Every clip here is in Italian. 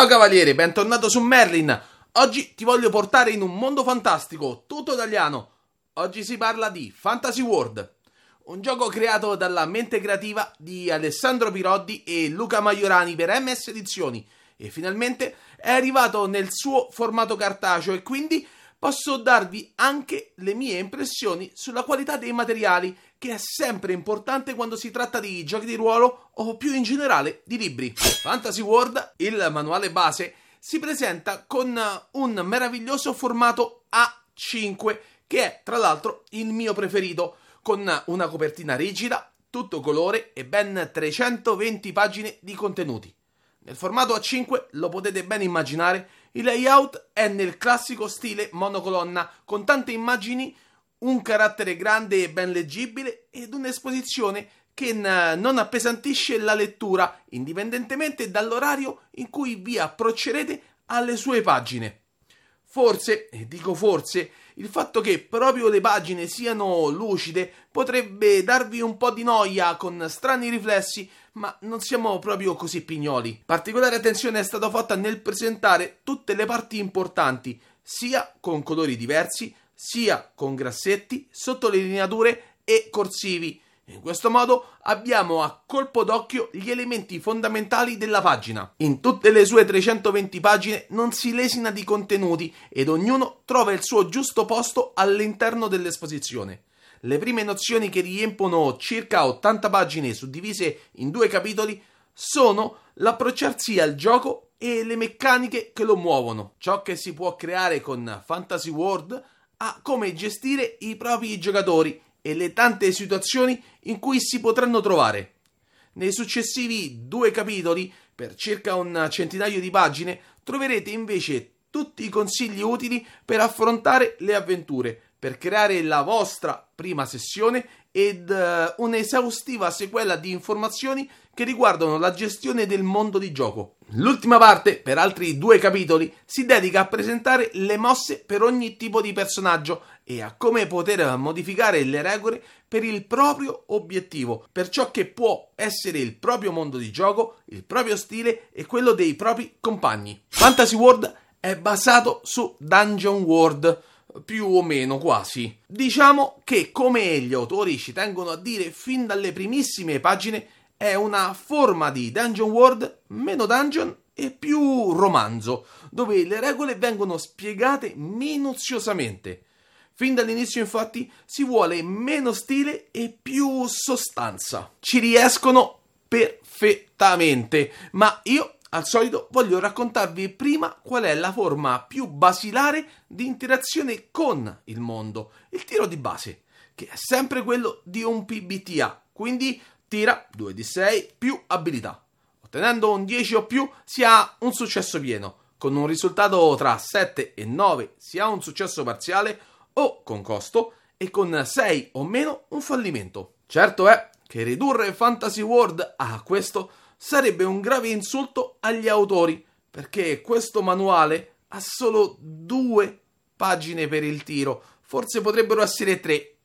Ciao cavaliere, bentornato su Merlin. Oggi ti voglio portare in un mondo fantastico, tutto italiano. Oggi si parla di Fantasy World, un gioco creato dalla mente creativa di Alessandro Piroddi e Luca Maiorani per MS Edizioni e finalmente è arrivato nel suo formato cartaceo e quindi posso darvi anche le mie impressioni sulla qualità dei materiali, che è sempre importante quando si tratta di giochi di ruolo o più in generale di libri. Fantasy World, il manuale base, si presenta con un meraviglioso formato A5, che è tra l'altro il mio preferito, con una copertina rigida, tutto colore e ben 320 pagine di contenuti. Nel formato A5 lo potete ben immaginare, il layout è nel classico stile monocolonna, con tante immagini, un carattere grande e ben leggibile ed un'esposizione che non appesantisce la lettura, indipendentemente dall'orario in cui vi approccerete alle sue pagine. Forse, e dico forse, il fatto che proprio le pagine siano lucide potrebbe darvi un po' di noia con strani riflessi ma non siamo proprio così pignoli. Particolare attenzione è stata fatta nel presentare tutte le parti importanti, sia con colori diversi, sia con grassetti, sottolineature e corsivi. In questo modo abbiamo a colpo d'occhio gli elementi fondamentali della pagina. In tutte le sue 320 pagine non si lesina di contenuti ed ognuno trova il suo giusto posto all'interno dell'esposizione. Le prime nozioni che riempiono circa 80 pagine suddivise in due capitoli sono l'approcciarsi al gioco e le meccaniche che lo muovono, ciò che si può creare con Fantasy World a come gestire i propri giocatori e le tante situazioni in cui si potranno trovare. Nei successivi due capitoli, per circa un centinaio di pagine, troverete invece tutti i consigli utili per affrontare le avventure, per creare la vostra prima sessione ed uh, un'esaustiva sequela di informazioni che riguardano la gestione del mondo di gioco. L'ultima parte, per altri due capitoli, si dedica a presentare le mosse per ogni tipo di personaggio e a come poter modificare le regole per il proprio obiettivo, per ciò che può essere il proprio mondo di gioco, il proprio stile e quello dei propri compagni. Fantasy World è basato su Dungeon World più o meno quasi. Diciamo che, come gli autori ci tengono a dire fin dalle primissime pagine, è una forma di Dungeon World meno dungeon e più romanzo, dove le regole vengono spiegate minuziosamente. Fin dall'inizio, infatti, si vuole meno stile e più sostanza. Ci riescono perfettamente, ma io al solito voglio raccontarvi prima qual è la forma più basilare di interazione con il mondo, il tiro di base, che è sempre quello di un PBTA, quindi tira 2d6 più abilità. Ottenendo un 10 o più si ha un successo pieno, con un risultato tra 7 e 9 si ha un successo parziale o con costo e con 6 o meno un fallimento. Certo è che ridurre Fantasy World a questo sarebbe un grave insulto agli autori, perché questo manuale ha solo due pagine per il tiro, forse potrebbero essere tre.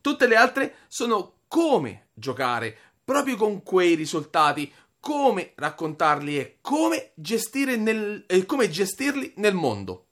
Tutte le altre sono come giocare, proprio con quei risultati, come raccontarli e come, nel, e come gestirli nel mondo.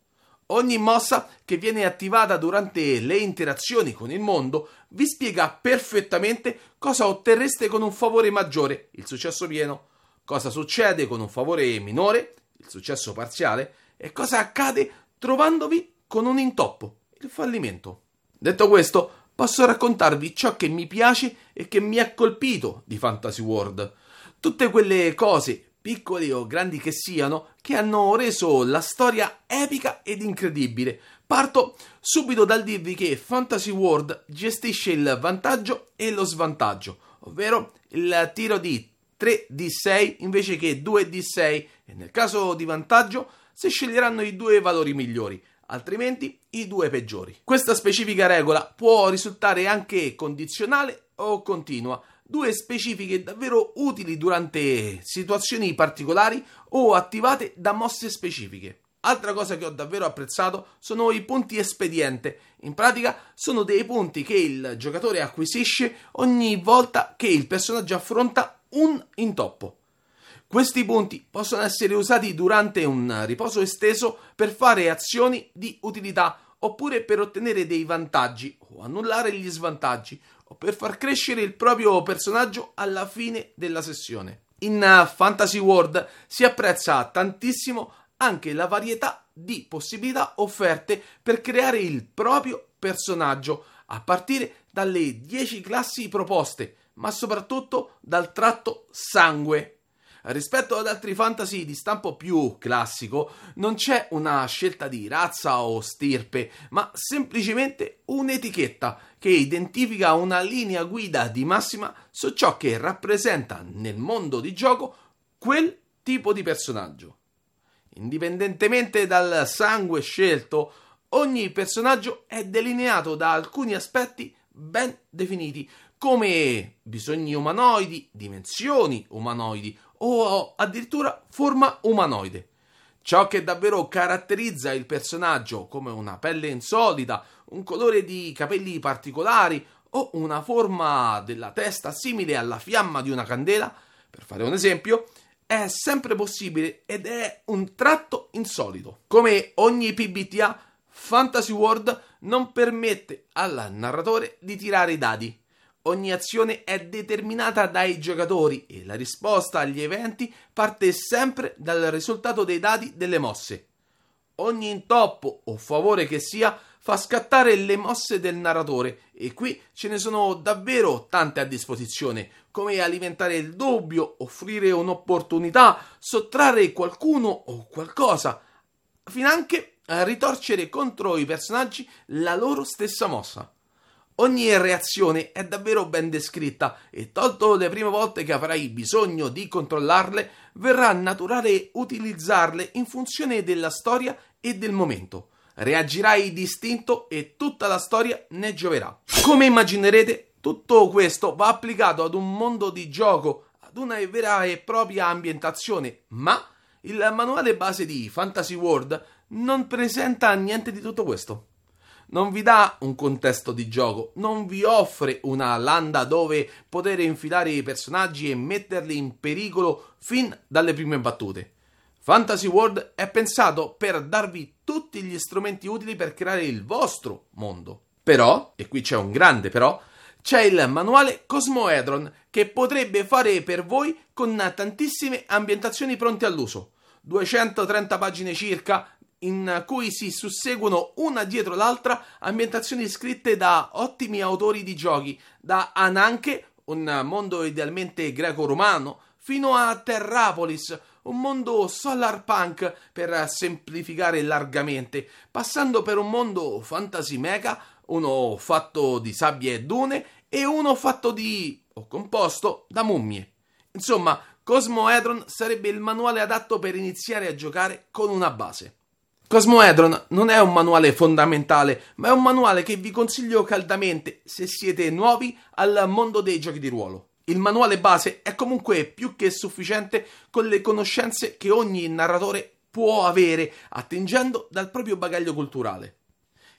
Ogni mossa che viene attivata durante le interazioni con il mondo vi spiega perfettamente cosa otterreste con un favore maggiore, il successo pieno, cosa succede con un favore minore, il successo parziale, e cosa accade trovandovi con un intoppo, il fallimento. Detto questo, posso raccontarvi ciò che mi piace e che mi ha colpito di Fantasy World. Tutte quelle cose piccoli o grandi che siano, che hanno reso la storia epica ed incredibile. Parto subito dal dirvi che Fantasy World gestisce il vantaggio e lo svantaggio, ovvero il tiro di 3d6 invece che 2d6 e nel caso di vantaggio si sceglieranno i due valori migliori, altrimenti i due peggiori. Questa specifica regola può risultare anche condizionale o continua, due specifiche davvero utili durante situazioni particolari o attivate da mosse specifiche. Altra cosa che ho davvero apprezzato sono i punti espediente. In pratica sono dei punti che il giocatore acquisisce ogni volta che il personaggio affronta un intoppo. Questi punti possono essere usati durante un riposo esteso per fare azioni di utilità oppure per ottenere dei vantaggi o annullare gli svantaggi o per far crescere il proprio personaggio alla fine della sessione. In Fantasy World si apprezza tantissimo anche la varietà di possibilità offerte per creare il proprio personaggio, a partire dalle 10 classi proposte, ma soprattutto dal tratto sangue. Rispetto ad altri fantasy di stampo più classico, non c'è una scelta di razza o stirpe, ma semplicemente un'etichetta che identifica una linea guida di massima su ciò che rappresenta nel mondo di gioco quel tipo di personaggio. Indipendentemente dal sangue scelto, ogni personaggio è delineato da alcuni aspetti ben definiti, come bisogni umanoidi, dimensioni umanoidi o addirittura forma umanoide. Ciò che davvero caratterizza il personaggio, come una pelle insolita, un colore di capelli particolari o una forma della testa simile alla fiamma di una candela, per fare un esempio, è sempre possibile ed è un tratto insolito. Come ogni PBTA, Fantasy World non permette al narratore di tirare i dadi. Ogni azione è determinata dai giocatori e la risposta agli eventi parte sempre dal risultato dei dadi delle mosse. Ogni intoppo o favore che sia fa scattare le mosse del narratore e qui ce ne sono davvero tante a disposizione, come alimentare il dubbio, offrire un'opportunità, sottrarre qualcuno o qualcosa, finanche a ritorcere contro i personaggi la loro stessa mossa. Ogni reazione è davvero ben descritta e tolto le prime volte che avrai bisogno di controllarle, verrà naturale utilizzarle in funzione della storia e del momento reagirai distinto e tutta la storia ne gioverà. Come immaginerete, tutto questo va applicato ad un mondo di gioco, ad una vera e propria ambientazione, ma il manuale base di Fantasy World non presenta niente di tutto questo. Non vi dà un contesto di gioco, non vi offre una landa dove poter infilare i personaggi e metterli in pericolo fin dalle prime battute. Fantasy World è pensato per darvi tutti gli strumenti utili per creare il vostro mondo. Però, e qui c'è un grande però, c'è il manuale Cosmoedron che potrebbe fare per voi con tantissime ambientazioni pronte all'uso. 230 pagine circa in cui si susseguono una dietro l'altra ambientazioni scritte da ottimi autori di giochi, da Ananke, un mondo idealmente greco-romano, fino a Terrapolis, un mondo solar punk per semplificare largamente, passando per un mondo fantasy mega, uno fatto di sabbie e dune e uno fatto di o composto da mummie. Insomma, Cosmoedron sarebbe il manuale adatto per iniziare a giocare con una base. Cosmoedron non è un manuale fondamentale, ma è un manuale che vi consiglio caldamente se siete nuovi al mondo dei giochi di ruolo. Il manuale base è comunque più che sufficiente con le conoscenze che ogni narratore può avere attingendo dal proprio bagaglio culturale.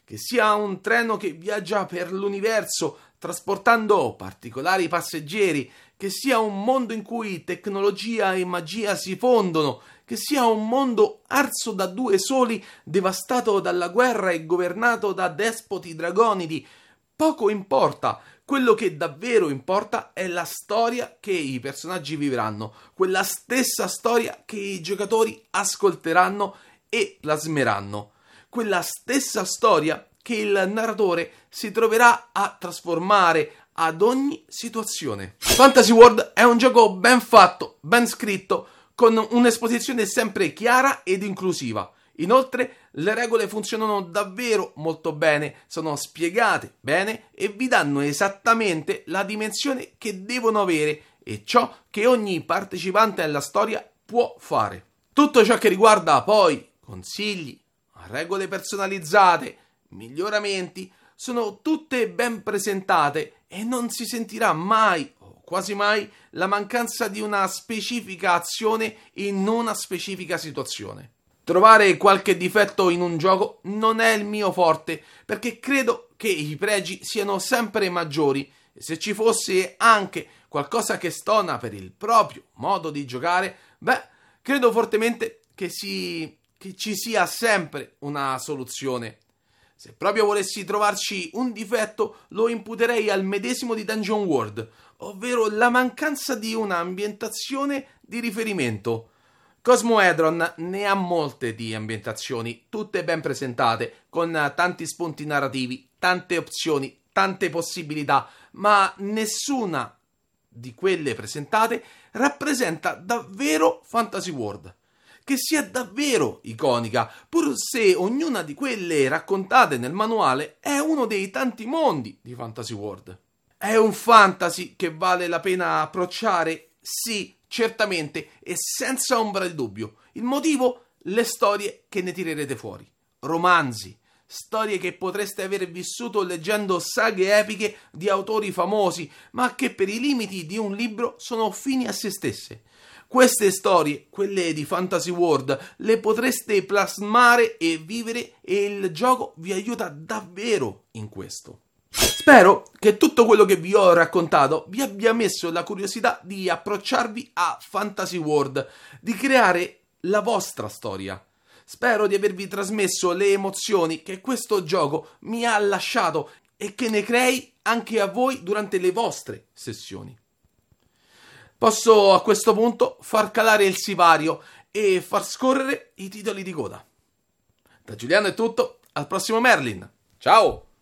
Che sia un treno che viaggia per l'universo trasportando particolari passeggeri, che sia un mondo in cui tecnologia e magia si fondono, che sia un mondo arso da due soli, devastato dalla guerra e governato da despoti dragonidi, poco importa, quello che davvero importa è la storia che i personaggi vivranno, quella stessa storia che i giocatori ascolteranno e plasmeranno, quella stessa storia che il narratore si troverà a trasformare ad ogni situazione. Fantasy World è un gioco ben fatto, ben scritto, con un'esposizione sempre chiara ed inclusiva. Inoltre le regole funzionano davvero molto bene, sono spiegate bene e vi danno esattamente la dimensione che devono avere e ciò che ogni partecipante alla storia può fare. Tutto ciò che riguarda poi consigli, regole personalizzate, miglioramenti, sono tutte ben presentate e non si sentirà mai o quasi mai la mancanza di una specifica azione in una specifica situazione. Trovare qualche difetto in un gioco non è il mio forte, perché credo che i pregi siano sempre maggiori e se ci fosse anche qualcosa che stona per il proprio modo di giocare, Beh, credo fortemente che, si, che ci sia sempre una soluzione. Se proprio volessi trovarci un difetto, lo imputerei al medesimo di Dungeon World, ovvero la mancanza di un'ambientazione di riferimento. Cosmoedron ne ha molte di ambientazioni, tutte ben presentate, con tanti spunti narrativi, tante opzioni, tante possibilità, ma nessuna di quelle presentate rappresenta davvero Fantasy World che sia davvero iconica, pur se ognuna di quelle raccontate nel manuale è uno dei tanti mondi di Fantasy World. È un fantasy che vale la pena approcciare? Sì, certamente e senza ombra di dubbio. Il motivo? Le storie che ne tirerete fuori. Romanzi, storie che potreste aver vissuto leggendo saghe epiche di autori famosi, ma che per i limiti di un libro sono fini a se stesse. Queste storie, quelle di Fantasy World, le potreste plasmare e vivere e il gioco vi aiuta davvero in questo. Spero che tutto quello che vi ho raccontato vi abbia messo la curiosità di approcciarvi a Fantasy World, di creare la vostra storia. Spero di avervi trasmesso le emozioni che questo gioco mi ha lasciato e che ne crei anche a voi durante le vostre sessioni. Posso a questo punto far calare il sipario e far scorrere i titoli di coda. Da Giuliano è tutto, al prossimo Merlin. Ciao!